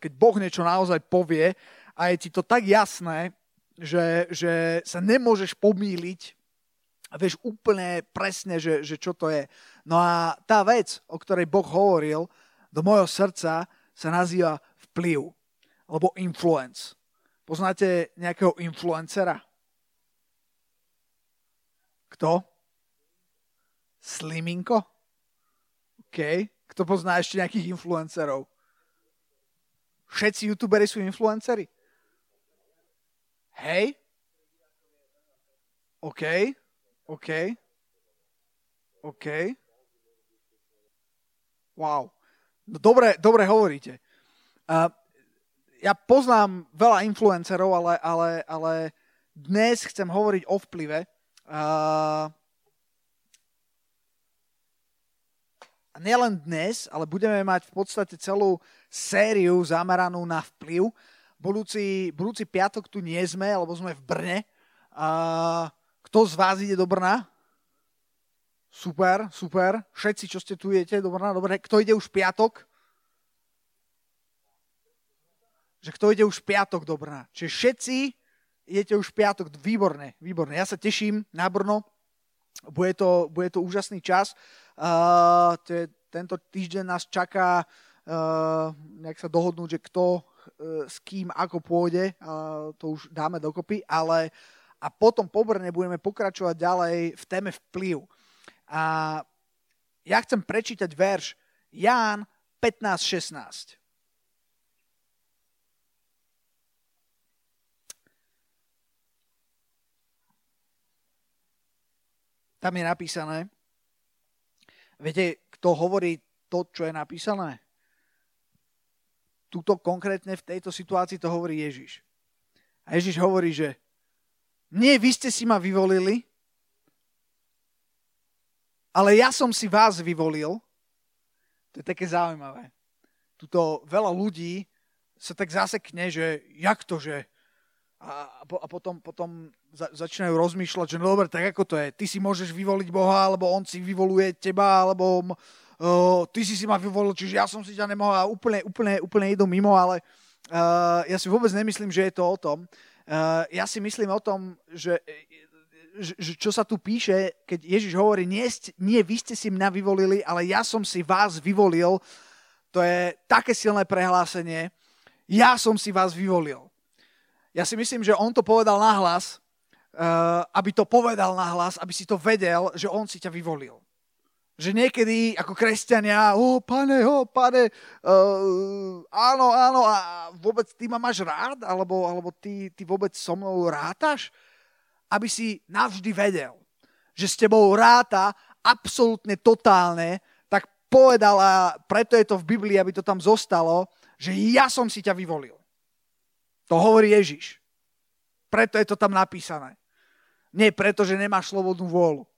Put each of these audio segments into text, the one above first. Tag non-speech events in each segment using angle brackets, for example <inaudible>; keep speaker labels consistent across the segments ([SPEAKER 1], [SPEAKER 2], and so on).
[SPEAKER 1] keď Boh niečo naozaj povie a je ti to tak jasné, že, že sa nemôžeš pomýliť a vieš úplne presne, že, že čo to je. No a tá vec, o ktorej Boh hovoril do mojho srdca, sa nazýva vplyv alebo influence. Poznáte nejakého influencera? Kto? Sliminko? OK. Kto pozná ešte nejakých influencerov? Všetci youtuberi sú influenceri? Hej? OK. OK. OK. Wow. No dobre, dobre hovoríte. Uh, ja poznám veľa influencerov, ale, ale, ale dnes chcem hovoriť o vplyve. Uh, nielen dnes, ale budeme mať v podstate celú sériu zameranú na vplyv. Budúci, budúci piatok tu nie sme, lebo sme v Brne. Kto z vás ide do Brna? Super, super. Všetci, čo ste tu, idete do Brna, dobre. Kto ide už piatok? že kto ide už piatok do Brna. Čiže všetci idete už piatok, výborne, výborne. Ja sa teším na Brno, bude to, bude to úžasný čas. Uh, to je, tento týždeň nás čaká uh, nejak sa dohodnúť, že kto uh, s kým ako pôjde, uh, to už dáme dokopy, ale a potom po Brne budeme pokračovať ďalej v téme vplyv. A ja chcem prečítať verš Ján 15.16. Tam je napísané, viete, kto hovorí to, čo je napísané? Tuto konkrétne v tejto situácii to hovorí Ježiš. A Ježiš hovorí, že nie vy ste si ma vyvolili, ale ja som si vás vyvolil. To je také zaujímavé. Tuto veľa ľudí sa tak zasekne, že jak to, že a, a potom, potom za, začínajú rozmýšľať, že no dobre, tak ako to je, ty si môžeš vyvoliť Boha, alebo on si vyvoluje teba, alebo uh, ty si si ma vyvolil, čiže ja som si ťa nemohol a úplne, úplne, úplne idú mimo, ale uh, ja si vôbec nemyslím, že je to o tom. Uh, ja si myslím o tom, že, že čo sa tu píše, keď Ježiš hovorí, nie, nie vy ste si mňa vyvolili, ale ja som si vás vyvolil, to je také silné prehlásenie, ja som si vás vyvolil. Ja si myslím, že on to povedal nahlas, uh, aby to povedal nahlas, aby si to vedel, že on si ťa vyvolil. Že niekedy ako kresťania, o pane, o pane, uh, áno, áno, a vôbec ty ma máš rád, alebo, alebo ty, ty vôbec so mnou rátaš, aby si navždy vedel, že s tebou ráta absolútne totálne, tak povedala, preto je to v Biblii, aby to tam zostalo, že ja som si ťa vyvolil. To hovorí Ježiš. Preto je to tam napísané. Nie preto, že nemáš slobodnú vôľu.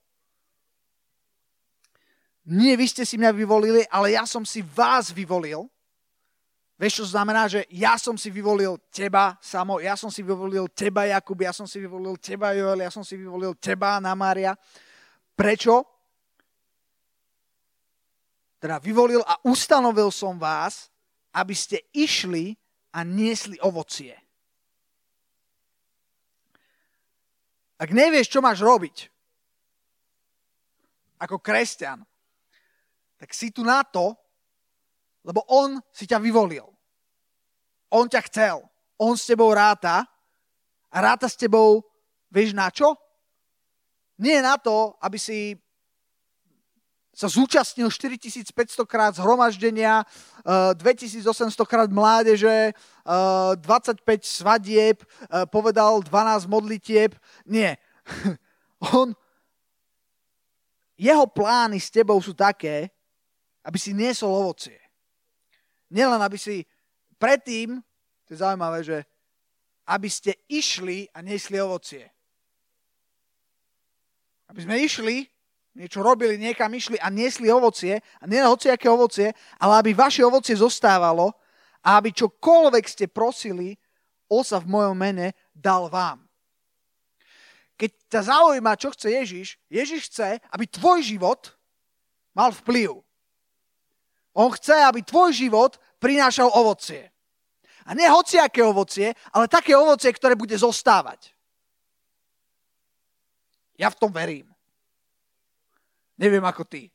[SPEAKER 1] Nie vy ste si mňa vyvolili, ale ja som si vás vyvolil. Vieš, čo znamená, že ja som si vyvolil teba, Samo, ja som si vyvolil teba, Jakub, ja som si vyvolil teba, Joel, ja som si vyvolil teba, Anna Mária. Prečo? Teda vyvolil a ustanovil som vás, aby ste išli a niesli ovocie. Ak nevieš, čo máš robiť ako kresťan, tak si tu na to, lebo on si ťa vyvolil. On ťa chcel. On s tebou ráta a ráta s tebou, vieš na čo? Nie na to, aby si sa zúčastnil 4500 krát zhromaždenia, 2800 eh, krát mládeže, 25 eh, svadieb, eh, povedal 12 modlitieb. Nie. <laughs> On, jeho plány s tebou sú také, aby si niesol ovocie. Nielen, aby si predtým, to je zaujímavé, že aby ste išli a niesli ovocie. Aby sme išli niečo robili, niekam išli a niesli ovocie, a nie hociaké ovocie, ale aby vaše ovocie zostávalo a aby čokoľvek ste prosili, osa v mojom mene dal vám. Keď ťa zaujíma, čo chce Ježiš, Ježiš chce, aby tvoj život mal vplyv. On chce, aby tvoj život prinášal ovocie. A nie hociaké ovocie, ale také ovocie, ktoré bude zostávať. Ja v tom verím. Neviem ako ty.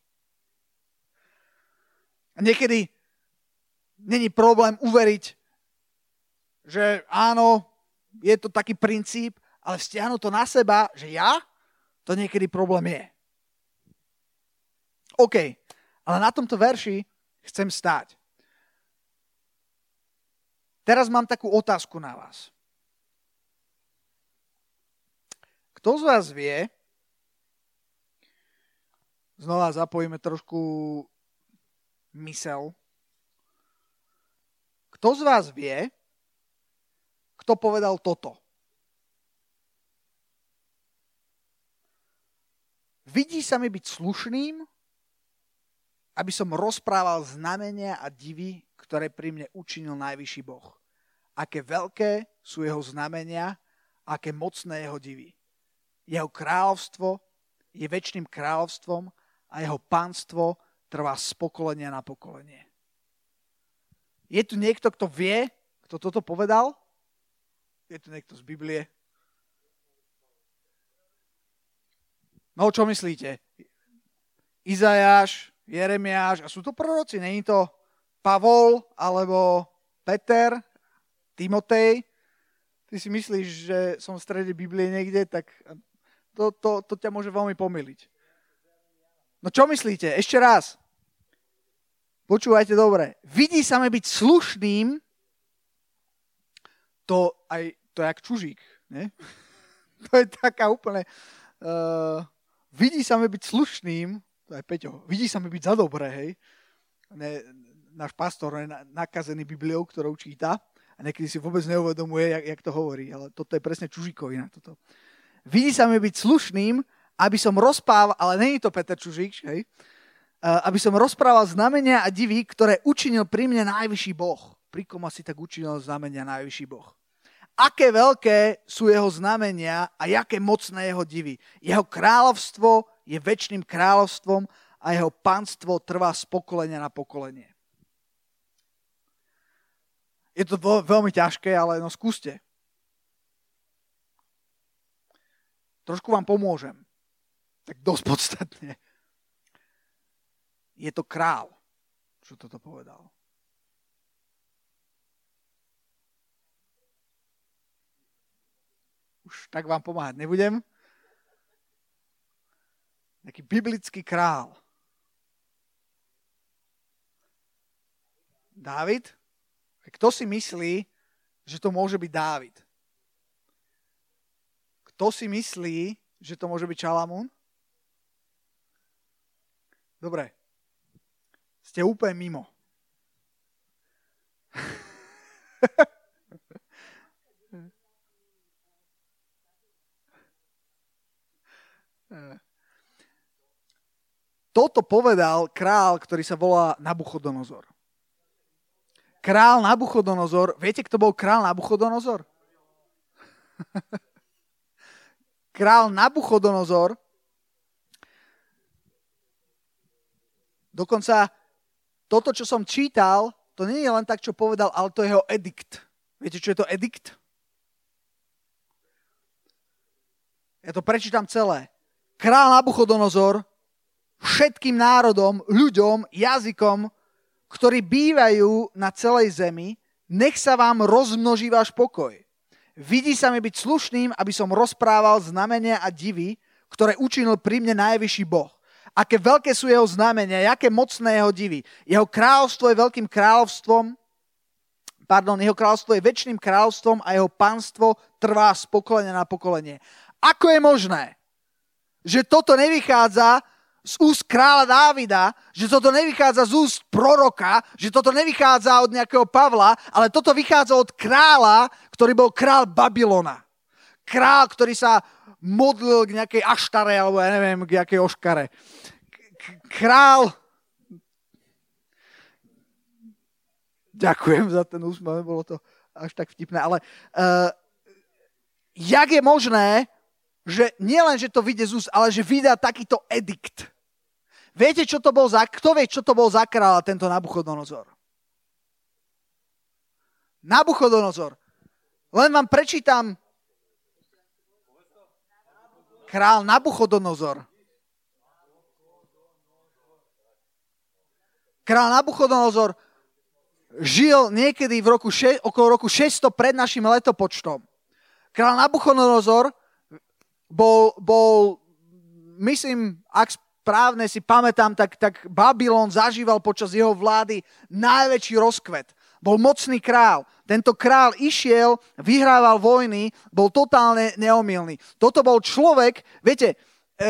[SPEAKER 1] A niekedy není problém uveriť, že áno, je to taký princíp, ale stiahnuť to na seba, že ja, to niekedy problém je. OK, ale na tomto verši chcem stáť. Teraz mám takú otázku na vás. Kto z vás vie, znova zapojíme trošku mysel. Kto z vás vie, kto povedal toto? Vidí sa mi byť slušným, aby som rozprával znamenia a divy, ktoré pri mne učinil najvyšší Boh. Aké veľké sú jeho znamenia, aké mocné jeho divy. Jeho kráľovstvo je väčšným kráľovstvom a jeho pánstvo trvá z pokolenia na pokolenie. Je tu niekto, kto vie, kto toto povedal? Je tu niekto z Biblie? No, čo myslíte? Izajáš, Jeremiáš, a sú to proroci, není to Pavol alebo Peter, Timotej? Ty si myslíš, že som v strede Biblie niekde, tak to, to, to ťa môže veľmi pomýliť. No čo myslíte? Ešte raz. Počúvajte dobre. Vidí sa byť slušným, to aj, to je jak čužík, ne? <laughs> To je taká úplne... Uh, vidí sa mi byť slušným, je Peťo, vidí sa mi byť za dobré, hej. Ne, náš pastor je nakazený Bibliou, ktorou číta a niekedy si vôbec neuvedomuje, jak, jak to hovorí, ale toto je presne čužíkovina. Toto. Vidí sa mi byť slušným, aby som rozprával, ale není to Peter Čužík, hej, aby som rozprával znamenia a divy, ktoré učinil pri mne najvyšší Boh. Pri kom asi tak učinil znamenia najvyšší Boh. Aké veľké sú jeho znamenia a aké mocné jeho divy. Jeho kráľovstvo je väčšným kráľovstvom a jeho pánstvo trvá z pokolenia na pokolenie. Je to veľmi ťažké, ale no skúste. Trošku vám pomôžem tak dosť podstatne. Je to král, čo toto povedal. Už tak vám pomáhať nebudem. Taký biblický král. Dávid? Kto si myslí, že to môže byť Dávid? Kto si myslí, že to môže byť Šalamún? Dobre. Ste úplne mimo. Toto povedal král, ktorý sa volá Nabuchodonozor. Král Nabuchodonozor, viete, kto bol král Nabuchodonozor? <laughs> král Nabuchodonozor Dokonca toto, čo som čítal, to nie je len tak, čo povedal, ale to je jeho edikt. Viete, čo je to edikt? Ja to prečítam celé. Král Nabuchodonozor všetkým národom, ľuďom, jazykom, ktorí bývajú na celej zemi, nech sa vám rozmnoží váš pokoj. Vidí sa mi byť slušným, aby som rozprával znamenia a divy, ktoré učinil pri mne najvyšší Boh aké veľké sú jeho znamenia, aké mocné jeho divy. Jeho kráľovstvo je veľkým kráľovstvom, pardon, jeho kráľovstvo je väčšným kráľovstvom a jeho pánstvo trvá z pokolenia na pokolenie. Ako je možné, že toto nevychádza z úst kráľa Dávida, že toto nevychádza z úst proroka, že toto nevychádza od nejakého Pavla, ale toto vychádza od kráľa, ktorý bol král Babylona. Král, ktorý sa modlil k nejakej aštare, alebo ja neviem, k nejakej oškare. Král. Ďakujem za ten úsmev, bolo to až tak vtipné, ale uh, jak je možné, že nielen, že to vyjde z úst, ale že vydá takýto edikt. Viete, čo to bol za, kto vie, čo to bol za kráľa, tento Nabuchodonozor? Nabuchodonozor. Len vám prečítam král Nabuchodonozor. Král Nabuchodonozor žil niekedy v roku še, okolo roku 600 pred našim letopočtom. Král Nabuchodonozor bol, bol, myslím, ak správne si pamätám, tak, tak Babylon zažíval počas jeho vlády najväčší rozkvet. Bol mocný král. Tento král išiel, vyhrával vojny, bol totálne neomilný. Toto bol človek, viete, e,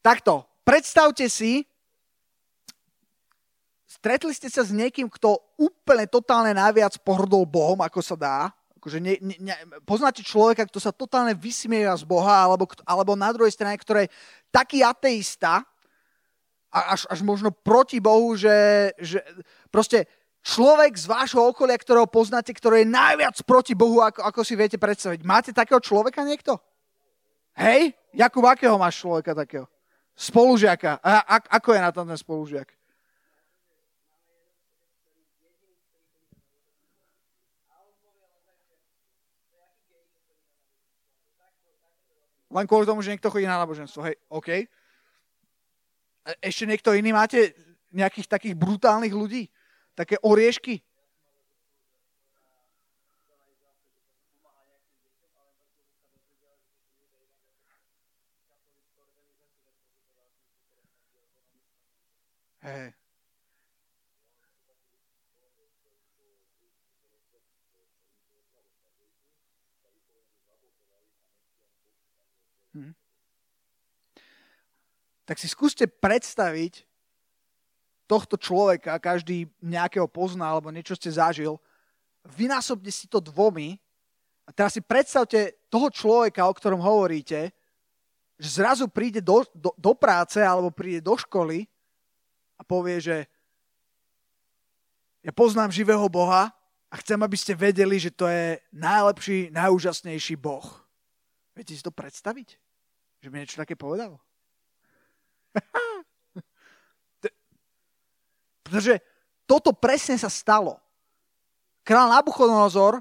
[SPEAKER 1] takto, predstavte si, stretli ste sa s niekým, kto úplne totálne najviac pohrdol Bohom, ako sa dá, akože ne, ne, ne, poznáte človeka, kto sa totálne vysmieva z Boha, alebo, alebo na druhej strane, ktorý je taký ateista, až, až možno proti Bohu, že, že proste človek z vášho okolia, ktorého poznáte, ktorý je najviac proti Bohu, ako, ako si viete predstaviť. Máte takého človeka niekto? Hej? Jakub, akého máš človeka takého? Spolužiaka. A, a, ako je na tom ten spolužiak? Len kvôli tomu, že niekto chodí na náboženstvo. Hej, OK. Ešte niekto iný máte nejakých takých brutálnych ľudí? také oriešky. Tak si skúste predstaviť, tohto človeka, každý nejakého pozná alebo niečo ste zažil, vynásobne si to dvomi a teraz si predstavte toho človeka, o ktorom hovoríte, že zrazu príde do, do, do práce alebo príde do školy a povie, že ja poznám živého Boha a chcem, aby ste vedeli, že to je najlepší, najúžasnejší Boh. Viete si to predstaviť? Že mi niečo také povedal? Pretože toto presne sa stalo. Král Nabuchodonozor,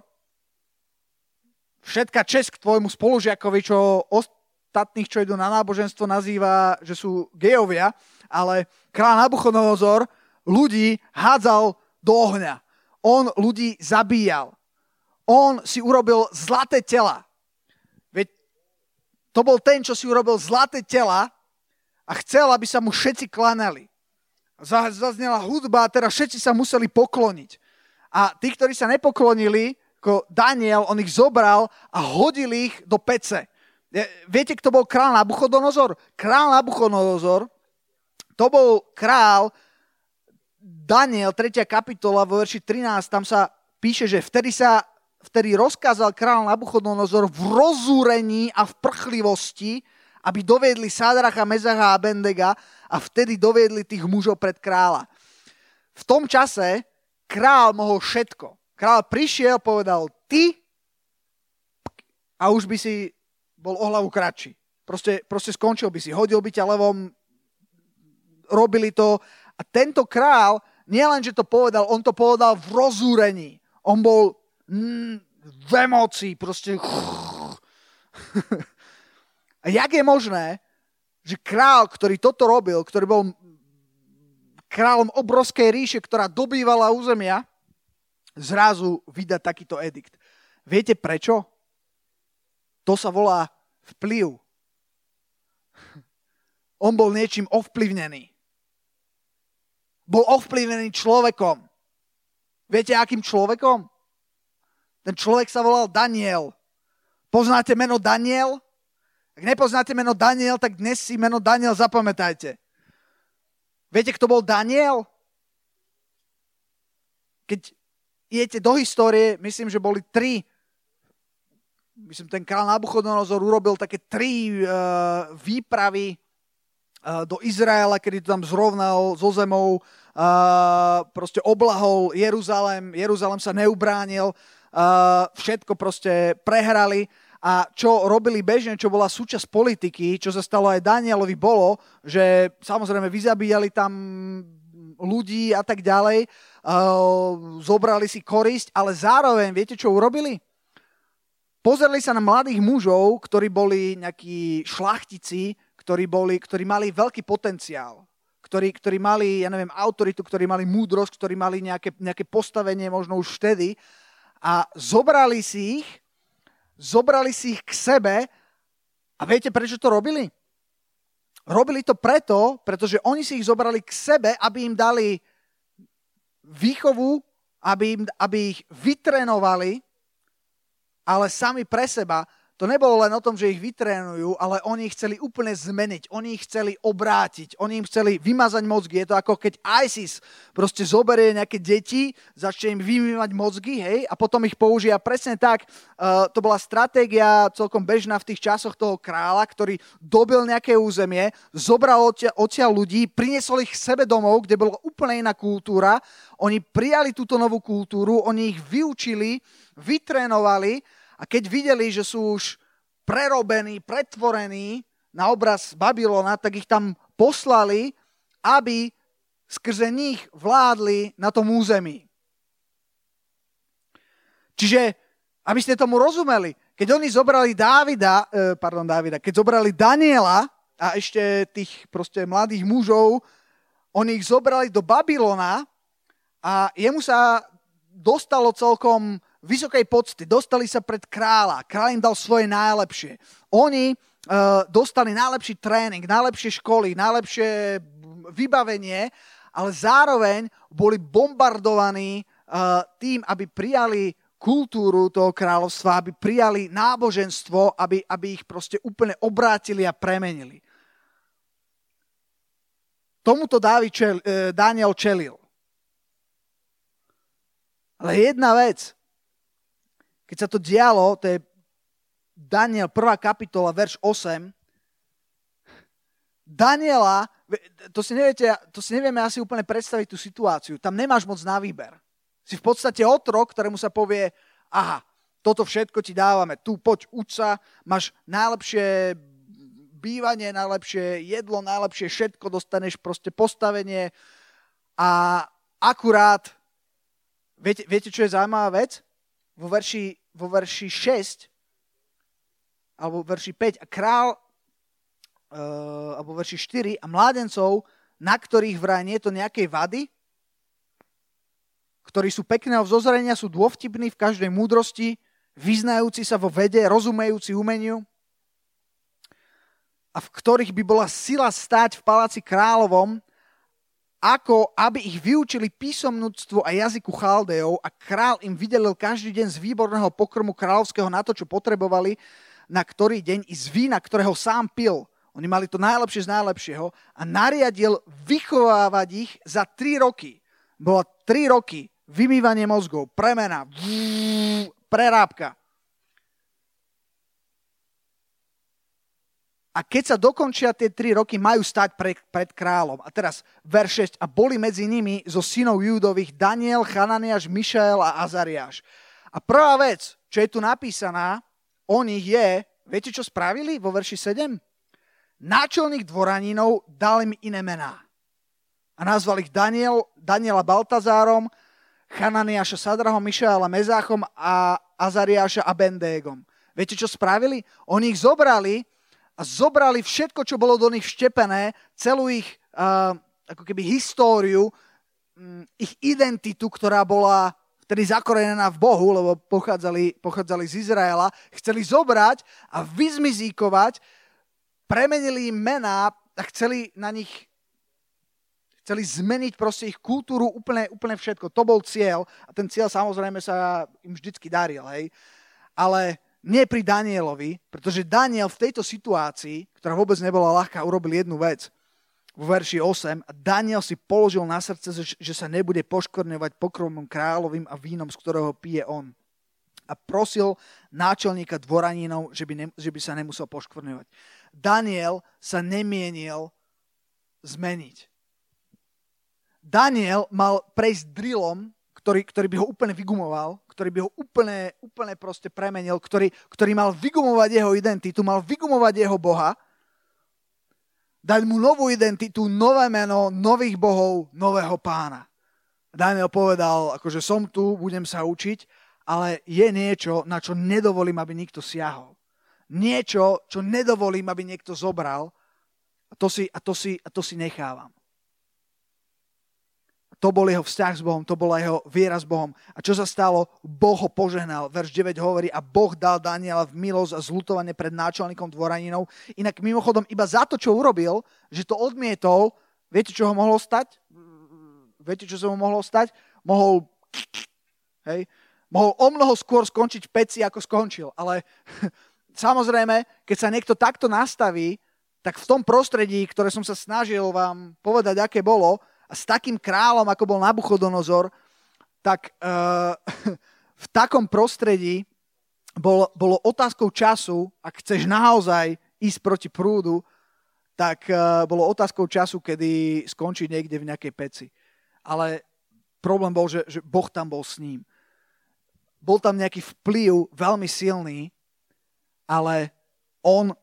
[SPEAKER 1] všetka čest k tvojmu spolužiakovi, čo ostatných, čo idú na náboženstvo, nazýva, že sú gejovia, ale král Nabuchodonozor ľudí hádzal do ohňa. On ľudí zabíjal. On si urobil zlaté tela. Veď to bol ten, čo si urobil zlaté tela a chcel, aby sa mu všetci klanali zaznela hudba a teraz všetci sa museli pokloniť. A tí, ktorí sa nepoklonili, ako Daniel, on ich zobral a hodil ich do pece. Viete, kto bol král Nabuchodonozor? Král Nabuchodonozor, to bol král Daniel, 3. kapitola, vo verši 13, tam sa píše, že vtedy sa vtedy rozkázal král Nabuchodonozor v rozúrení a v prchlivosti, aby doviedli Sádracha, Mezacha a Bendega a vtedy doviedli tých mužov pred kráľa. V tom čase král mohol všetko. Král prišiel, povedal ty a už by si bol o hlavu kratší. Proste, proste skončil by si, hodil by ťa levom, robili to. A tento král, nielen, že to povedal, on to povedal v rozúrení. On bol mm, v emócii, proste... <laughs> A jak je možné, že král, ktorý toto robil, ktorý bol kráľom obrovskej ríše, ktorá dobývala územia, zrazu vydá takýto edikt. Viete prečo? To sa volá vplyv. On bol niečím ovplyvnený. Bol ovplyvnený človekom. Viete, akým človekom? Ten človek sa volal Daniel. Poznáte meno Daniel? Ak nepoznáte meno Daniel, tak dnes si meno Daniel zapamätajte. Viete, kto bol Daniel? Keď idete do histórie, myslím, že boli tri myslím, ten král Nabuchodonozor urobil také tri uh, výpravy uh, do Izraela, kedy to tam zrovnal so zemou, uh, proste oblahol Jeruzalem, Jeruzalem sa neubránil, uh, všetko proste prehrali a čo robili bežne, čo bola súčasť politiky, čo sa stalo aj Danielovi, bolo, že samozrejme vyzabíjali tam ľudí a tak ďalej, uh, zobrali si korisť, ale zároveň, viete, čo urobili? Pozerali sa na mladých mužov, ktorí boli nejakí šlachtici, ktorí, boli, ktorí mali veľký potenciál, ktorí, ktorí mali, ja neviem, autoritu, ktorí mali múdrosť, ktorí mali nejaké, nejaké postavenie možno už vtedy. A zobrali si ich, zobrali si ich k sebe a viete, prečo to robili? Robili to preto, pretože oni si ich zobrali k sebe, aby im dali výchovu, aby, im, aby ich vytrenovali, ale sami pre seba to nebolo len o tom, že ich vytrénujú, ale oni ich chceli úplne zmeniť, oni ich chceli obrátiť, oni im chceli vymazať mozgy. Je to ako keď ISIS proste zoberie nejaké deti, začne im vymývať mozgy, hej, a potom ich použia presne tak. Uh, to bola stratégia celkom bežná v tých časoch toho kráľa, ktorý dobil nejaké územie, zobral odtiaľ, ľudí, priniesol ich sebe domov, kde bola úplne iná kultúra. Oni prijali túto novú kultúru, oni ich vyučili, vytrénovali a keď videli, že sú už prerobení, pretvorení na obraz Babylona, tak ich tam poslali, aby skrze nich vládli na tom území. Čiže, aby ste tomu rozumeli, keď oni zobrali Dávida, eh, pardon, Dávida, keď zobrali Daniela a ešte tých proste mladých mužov, oni ich zobrali do Babylona a jemu sa dostalo celkom vysokej pocty, dostali sa pred kráľa, kráľ im dal svoje najlepšie. Oni uh, dostali najlepší tréning, najlepšie školy, najlepšie vybavenie, ale zároveň boli bombardovaní uh, tým, aby prijali kultúru toho kráľovstva, aby prijali náboženstvo, aby, aby ich proste úplne obrátili a premenili. Tomuto Dávid čel, eh, Daniel čelil. Ale jedna vec, keď sa to dialo, to je Daniel 1. kapitola, verš 8, Daniela, to si, neviete, to si nevieme asi úplne predstaviť tú situáciu. Tam nemáš moc na výber. Si v podstate otrok, ktorému sa povie, aha, toto všetko ti dávame, tu poď, uč sa, máš najlepšie bývanie, najlepšie jedlo, najlepšie všetko, dostaneš proste postavenie a akurát, viete, viete čo je zaujímavá vec? Vo verši, vo verši 6 alebo verši 5 a král uh, alebo verši 4 a mládencov, na ktorých vraj nie je to nejakej vady, ktorí sú pekného vzozrenia, sú dôvtipní v každej múdrosti, vyznajúci sa vo vede, rozumejúci umeniu a v ktorých by bola sila stáť v paláci kráľovom, ako aby ich vyučili písomnúctvu a jazyku Chaldejov a král im vydelil každý deň z výborného pokrmu kráľovského na to, čo potrebovali, na ktorý deň i z vína, ktorého sám pil. Oni mali to najlepšie z najlepšieho a nariadil vychovávať ich za tri roky. Bolo tri roky vymývanie mozgov, premena, prerábka. A keď sa dokončia tie tri roky, majú stať pre, pred kráľom. A teraz verš 6. A boli medzi nimi zo synov Júdových Daniel, Chananiáš, Mišael a Azariáš. A prvá vec, čo je tu napísaná o nich je, viete čo spravili vo verši 7? Náčelník dvoraninov dal im iné mená. A nazval ich Daniel, Daniela Baltazárom, Chananiáša Sadrahom, Mišaela Mezáchom a Azariáša Abendégom. Viete, čo spravili? Oni ich zobrali a zobrali všetko, čo bolo do nich vštepené, celú ich uh, ako keby históriu, um, ich identitu, ktorá bola vtedy zakorenená v Bohu, lebo pochádzali, pochádzali z Izraela, chceli zobrať a vyzmizíkovať, premenili im mená a chceli na nich chceli zmeniť proste ich kultúru, úplne, úplne všetko. To bol cieľ a ten cieľ samozrejme sa im vždycky daril, hej. Ale nie pri Danielovi, pretože Daniel v tejto situácii, ktorá vôbec nebola ľahká, urobil jednu vec. V verši 8, Daniel si položil na srdce, že sa nebude poškorňovať pokrovom kráľovým a vínom, z ktorého pije on. A prosil náčelníka dvoraninov, že by, ne, že by sa nemusel poškvrňovať. Daniel sa nemienil zmeniť. Daniel mal prejsť drillom, ktorý, ktorý by ho úplne vygumoval, ktorý by ho úplne, úplne proste premenil, ktorý, ktorý mal vygumovať jeho identitu, mal vygumovať jeho Boha. Dať mu novú identitu, nové meno, nových bohov, nového pána. Daniel povedal, akože som tu, budem sa učiť, ale je niečo, na čo nedovolím, aby nikto siahol. Niečo, čo nedovolím, aby niekto zobral a to si, a to si, a to si nechávam. To bol jeho vzťah s Bohom, to bola jeho viera s Bohom. A čo sa stalo? Boh ho požehnal. Verš 9 hovorí, a Boh dal Daniela v milosť a zlutovanie pred náčelníkom dvoraninov. Inak mimochodom, iba za to, čo urobil, že to odmietol, viete, čo ho mohlo stať? Viete, čo sa mu mohlo stať? Mohol, hej, mohol o mnoho skôr skončiť v peci, ako skončil. Ale <laughs> samozrejme, keď sa niekto takto nastaví, tak v tom prostredí, ktoré som sa snažil vám povedať, aké bolo, a s takým kráľom, ako bol Nabuchodonozor, tak uh, <laughs> v takom prostredí bol, bolo otázkou času, ak chceš naozaj ísť proti prúdu, tak uh, bolo otázkou času, kedy skončí niekde v nejakej peci. Ale problém bol, že, že Boh tam bol s ním. Bol tam nejaký vplyv veľmi silný, ale on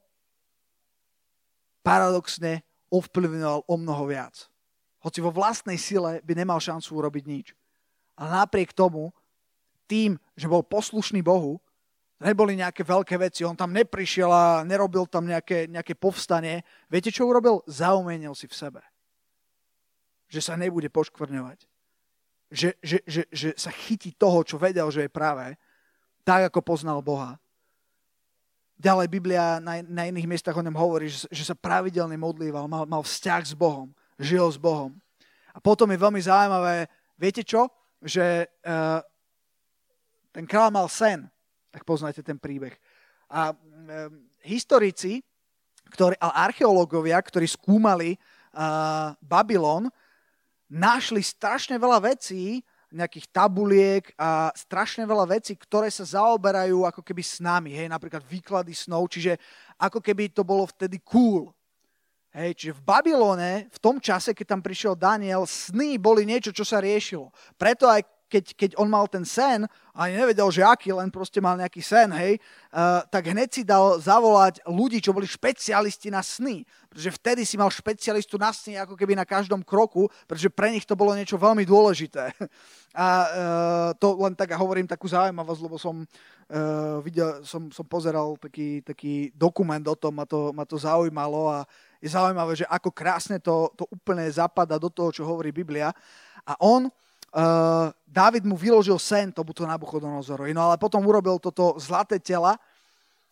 [SPEAKER 1] paradoxne ovplyvňoval o mnoho viac hoci vo vlastnej sile by nemal šancu urobiť nič. Ale napriek tomu, tým, že bol poslušný Bohu, neboli nejaké veľké veci, on tam neprišiel a nerobil tam nejaké, nejaké povstanie. Viete, čo urobil? Zaumenil si v sebe. Že sa nebude poškvrňovať. Že, že, že, že sa chytí toho, čo vedel, že je práve, tak, ako poznal Boha. Ďalej Biblia na, na iných miestach o ňom hovorí, že, že sa pravidelne modlíval, mal, mal vzťah s Bohom žil s Bohom. A potom je veľmi zaujímavé, viete čo? Že uh, ten kráľ mal sen, tak poznáte ten príbeh. A um, historici, ktorí, a archeológovia, ktorí skúmali uh, Babylon, našli strašne veľa vecí, nejakých tabuliek a strašne veľa vecí, ktoré sa zaoberajú ako keby s nami, hej, napríklad výklady snov, čiže ako keby to bolo vtedy cool, Hej, čiže v Babylone, v tom čase, keď tam prišiel Daniel, sny boli niečo, čo sa riešilo. Preto aj keď, keď on mal ten sen, ani nevedel, že aký, len proste mal nejaký sen, hej, uh, tak hneď si dal zavolať ľudí, čo boli špecialisti na sny. Pretože vtedy si mal špecialistu na sny ako keby na každom kroku, pretože pre nich to bolo niečo veľmi dôležité. <laughs> A uh, to len tak hovorím takú zaujímavosť, lebo som, uh, videl, som, som pozeral taký, taký dokument o tom, ma to, ma to zaujímalo a je zaujímavé, že ako krásne to, to úplne zapada do toho, čo hovorí Biblia. A on, uh, David mu vyložil sen tomuto Nabuchodonozorovi. No ale potom urobil toto zlaté tela,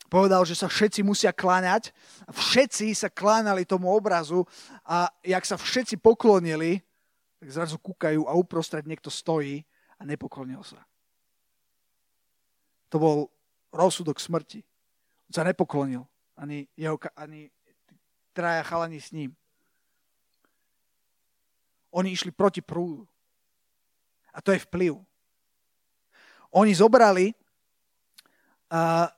[SPEAKER 1] povedal, že sa všetci musia kláňať. Všetci sa kláňali tomu obrazu a jak sa všetci poklonili, tak zrazu kúkajú a uprostred niekto stojí a nepoklonil sa. To bol rozsudok smrti. On sa nepoklonil. Ani, jeho, ani traja chalani s ním. Oni išli proti prúdu. A to je vplyv. Oni zobrali, uh,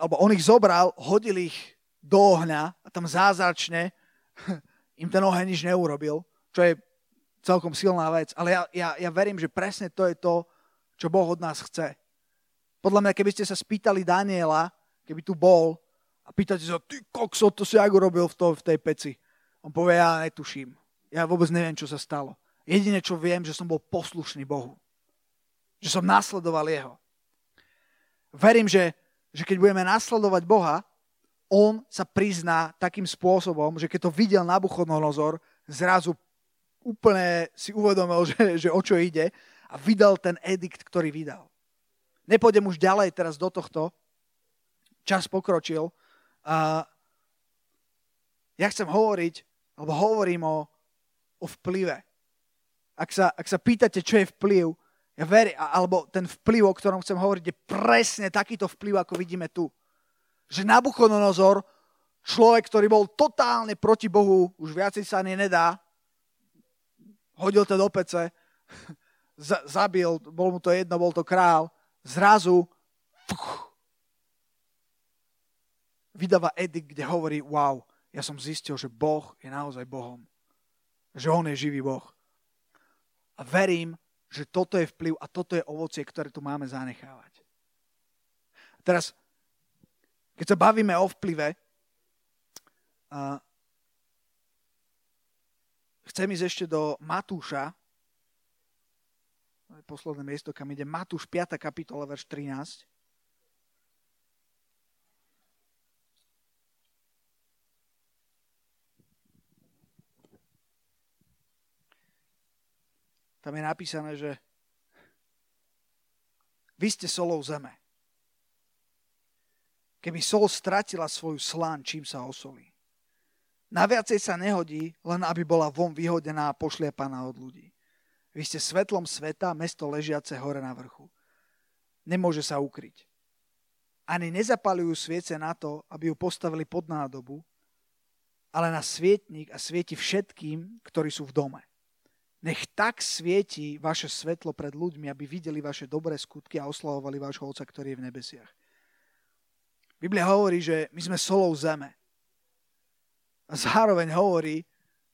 [SPEAKER 1] alebo on ich zobral, hodil ich do ohňa a tam zázračne im ten oheň nič neurobil, čo je celkom silná vec. Ale ja, ja, ja verím, že presne to je to, čo Boh od nás chce. Podľa mňa, keby ste sa spýtali Daniela, keby tu bol, a pýtate sa, ty kokso, to si ako robil v, to, v tej peci. On povie, ja netuším. Ja vôbec neviem, čo sa stalo. Jediné, čo viem, že som bol poslušný Bohu. Že som nasledoval Jeho. Verím, že, že keď budeme nasledovať Boha, on sa prizná takým spôsobom, že keď to videl Nabuchodonozor, zrazu úplne si uvedomil, <laughs> že, že o čo ide a vydal ten edikt, ktorý vydal. Nepôjdem už ďalej teraz do tohto, čas pokročil, a ja chcem hovoriť, alebo hovorím o, o vplyve. Ak sa, ak sa pýtate, čo je vplyv, ja verím, alebo ten vplyv, o ktorom chcem hovoriť, je presne takýto vplyv, ako vidíme tu. Že Nabuchodonozor, človek, ktorý bol totálne proti Bohu, už viacej sa ani nedá, hodil to do pece, <laughs> zabil, bol mu to jedno, bol to král, zrazu fuch, vydáva edikt, kde hovorí, wow, ja som zistil, že Boh je naozaj Bohom. Že On je živý Boh. A verím, že toto je vplyv a toto je ovocie, ktoré tu máme zanechávať. Teraz, keď sa bavíme o vplyve, a chcem ísť ešte do Matúša, posledné miesto, kam ide Matúš 5. kapitola, verš 13. Tam je napísané, že vy ste solou zeme. Keby sol stratila svoju slán, čím sa osolí. Naviacej sa nehodí, len aby bola von vyhodená a pošliapaná od ľudí. Vy ste svetlom sveta, mesto ležiace hore na vrchu. Nemôže sa ukryť. Ani nezapalujú sviece na to, aby ju postavili pod nádobu, ale na svietnik a svieti všetkým, ktorí sú v dome. Nech tak svieti vaše svetlo pred ľuďmi, aby videli vaše dobré skutky a oslavovali vášho Otca, ktorý je v nebesiach. Biblia hovorí, že my sme solou zeme. A zároveň hovorí,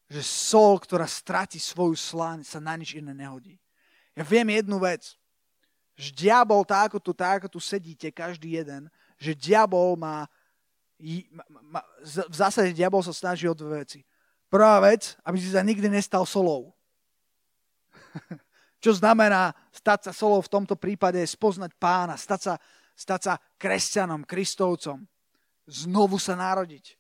[SPEAKER 1] že sol, ktorá stratí svoju sláň, sa na nič iné nehodí. Ja viem jednu vec, že diabol, tak ako tu, tak ako tu sedíte, každý jeden, že diabol má, má, v zásade diabol sa snaží o dve veci. Prvá vec, aby si sa nikdy nestal solou. <laughs> Čo znamená stať sa solou v tomto prípade je spoznať pána, stať sa, stať sa kresťanom, kristovcom, znovu sa narodiť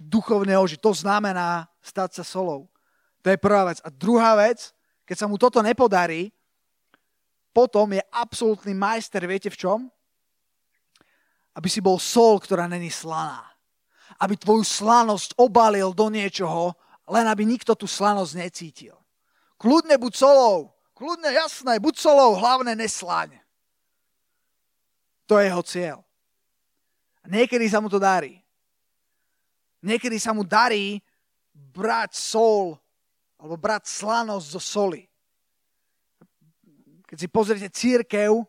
[SPEAKER 1] duchovne ožiť. To znamená stať sa solou. To je prvá vec. A druhá vec, keď sa mu toto nepodarí, potom je absolútny majster, viete v čom? Aby si bol sol, ktorá není slaná. Aby tvoju slanosť obalil do niečoho, len aby nikto tú slanosť necítil. Kľudne buď solou, kľudne jasné, buď solou, hlavne neslaň. To je jeho cieľ. A niekedy sa mu to darí. Niekedy sa mu darí brať sol alebo brať slanosť zo soli. Keď si pozriete církev,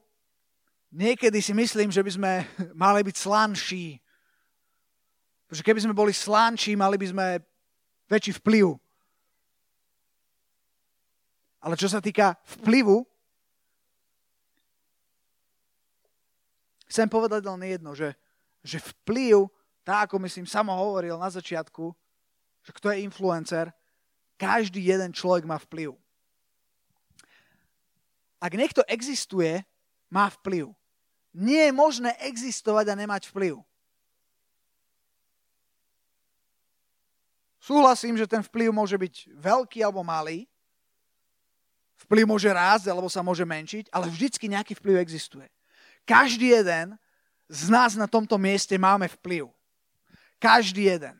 [SPEAKER 1] niekedy si myslím, že by sme <laughs> mali byť slanší. Pretože keby sme boli slanší, mali by sme väčší vplyv. Ale čo sa týka vplyvu, chcem povedať len jedno, že, že vplyv tak ako myslím, samo hovoril na začiatku, že kto je influencer, každý jeden človek má vplyv. Ak niekto existuje, má vplyv. Nie je možné existovať a nemať vplyv. Súhlasím, že ten vplyv môže byť veľký alebo malý. Vplyv môže rásť alebo sa môže menšiť, ale vždycky nejaký vplyv existuje. Každý jeden z nás na tomto mieste máme vplyv. Každý jeden.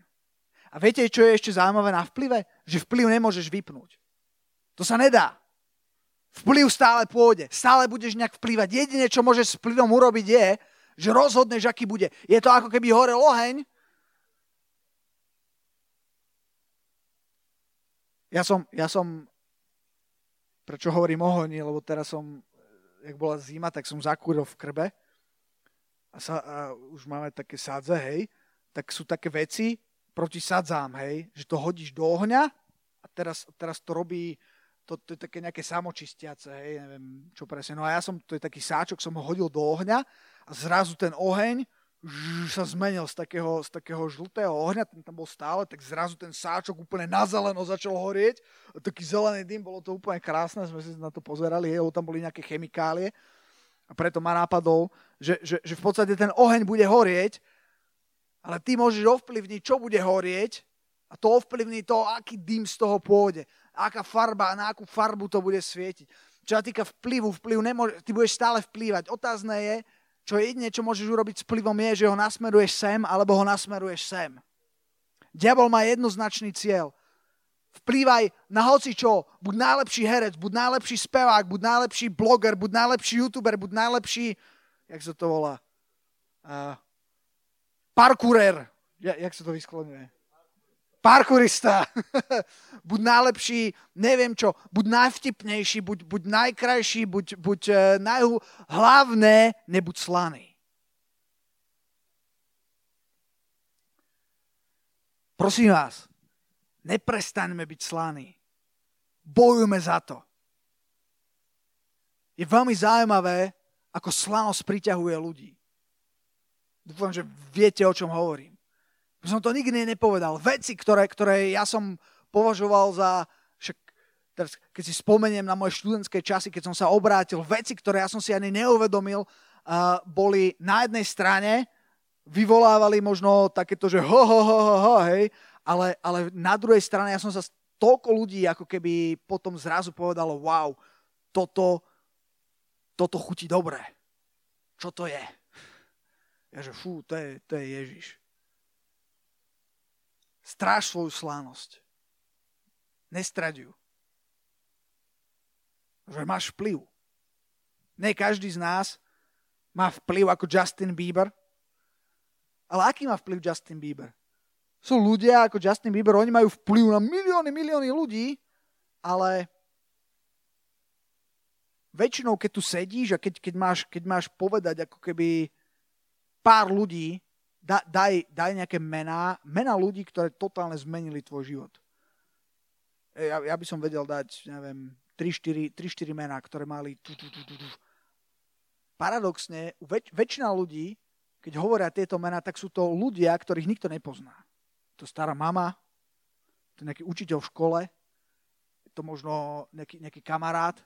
[SPEAKER 1] A viete, čo je ešte zaujímavé na vplyve? Že vplyv nemôžeš vypnúť. To sa nedá. Vplyv stále pôjde. Stále budeš nejak vplyvať. Jedine, čo môžeš s vplyvom urobiť je, že rozhodneš, aký bude. Je to ako keby horel oheň. Ja som, ja som, prečo hovorím oheň, lebo teraz som, jak bola zima, tak som zakúril v krbe. A, sa, a už máme také sádze, hej. Tak sú také veci proti sadzám, hej, že to hodíš do ohňa a teraz, teraz to robí, to, to je také nejaké samočistiace, hej, neviem čo presne. No a ja som, to je taký sáčok, som ho hodil do ohňa a zrazu ten oheň sa zmenil z takého, z takého žltého ohňa, ten tam bol stále, tak zrazu ten sáčok úplne na zeleno začal horieť. A taký zelený dym, bolo to úplne krásne, sme si na to pozerali, hej, tam boli nejaké chemikálie. A preto ma napadol, že, že, že v podstate ten oheň bude horieť ale ty môžeš ovplyvniť, čo bude horieť a to ovplyvní to, aký dym z toho pôjde, aká farba, na akú farbu to bude svietiť. Čo sa týka vplyvu, vplyv nemôže, ty budeš stále vplývať. Otázne je, čo jedine, čo môžeš urobiť s vplyvom je, že ho nasmeruješ sem, alebo ho nasmeruješ sem. Diabol má jednoznačný cieľ. Vplývaj na hoci čo. Buď najlepší herec, buď najlepší spevák, buď najlepší bloger, buď najlepší youtuber, buď najlepší, jak sa to volá, uh, parkourer, ja, jak sa to vyskloňuje? Parkourista. <laughs> buď najlepší, neviem čo, buď najvtipnejší, buď, buď najkrajší, buď, buď uh. Hlavné, nebuď slaný. Prosím vás, neprestaňme byť slaní. Bojujme za to. Je veľmi zaujímavé, ako slanosť priťahuje ľudí. Dúfam, že viete, o čom hovorím. Som to nikdy nepovedal. Veci, ktoré, ktoré ja som považoval za, teraz, keď si spomeniem na moje študentské časy, keď som sa obrátil, veci, ktoré ja som si ani neuvedomil, uh, boli na jednej strane, vyvolávali možno takéto, že ho, ho, ho, ho, ho hej, ale, ale na druhej strane ja som sa toľko ľudí ako keby potom zrazu povedalo, wow, toto, toto chutí dobre. Čo to je? Ja že fú, to je, to je Ježiš. Stráž svoju slánosť. Nestrať ju. Že máš vplyv. Ne každý z nás má vplyv ako Justin Bieber. Ale aký má vplyv Justin Bieber? Sú ľudia ako Justin Bieber, oni majú vplyv na milióny, milióny ľudí, ale väčšinou, keď tu sedíš a keď, keď, máš, keď máš povedať ako keby pár ľudí, da, daj, daj nejaké mená, mená ľudí, ktoré totálne zmenili tvoj život. Ja, ja by som vedel dať, neviem, 3-4 mená, ktoré mali... Tu, tu, tu, tu, tu. Paradoxne, väč, väčšina ľudí, keď hovoria tieto mená, tak sú to ľudia, ktorých nikto nepozná to stará mama, to nejaký učiteľ v škole, to možno nejaký, nejaký kamarát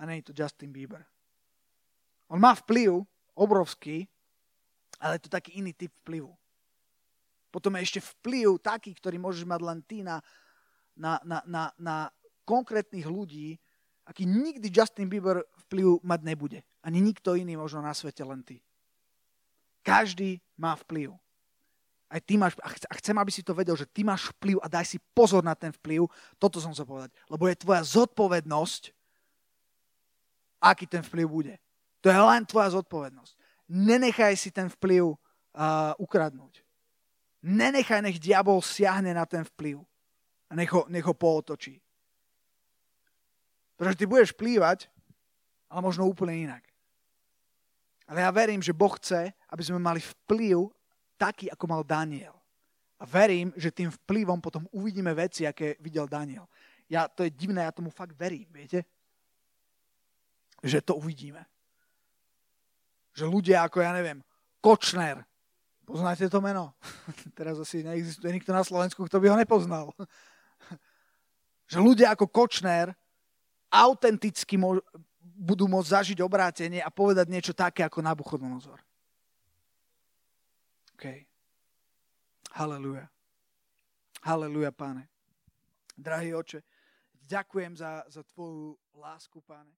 [SPEAKER 1] a nie je to Justin Bieber. On má vplyv obrovský, ale je to taký iný typ vplyvu. Potom je ešte vplyv taký, ktorý môžeš mať len ty na, na, na, na, na konkrétnych ľudí, aký nikdy Justin Bieber vplyv mať nebude. Ani nikto iný možno na svete, len ty. Každý má vplyv. Aj ty máš, a chcem, aby si to vedel, že ty máš vplyv a daj si pozor na ten vplyv. Toto som chcel povedať. Lebo je tvoja zodpovednosť, aký ten vplyv bude. To je len tvoja zodpovednosť. Nenechaj si ten vplyv uh, ukradnúť. Nenechaj, nech diabol siahne na ten vplyv a nech ho, nech ho pootočí. Pretože ty budeš vplývať, ale možno úplne inak. Ale ja verím, že Boh chce, aby sme mali vplyv taký, ako mal Daniel. A verím, že tým vplyvom potom uvidíme veci, aké videl Daniel. Ja, to je divné, ja tomu fakt verím, viete? Že to uvidíme. Že ľudia ako, ja neviem, Kočner, poznáte to meno? <laughs> Teraz asi neexistuje nikto na Slovensku, kto by ho nepoznal. <laughs> že ľudia ako Kočner autenticky budú môcť zažiť obrátenie a povedať niečo také ako Nabuchodonozor. OK. Haleluja. Haleluja, páne. Drahý oče, ďakujem za, za tvoju lásku, páne.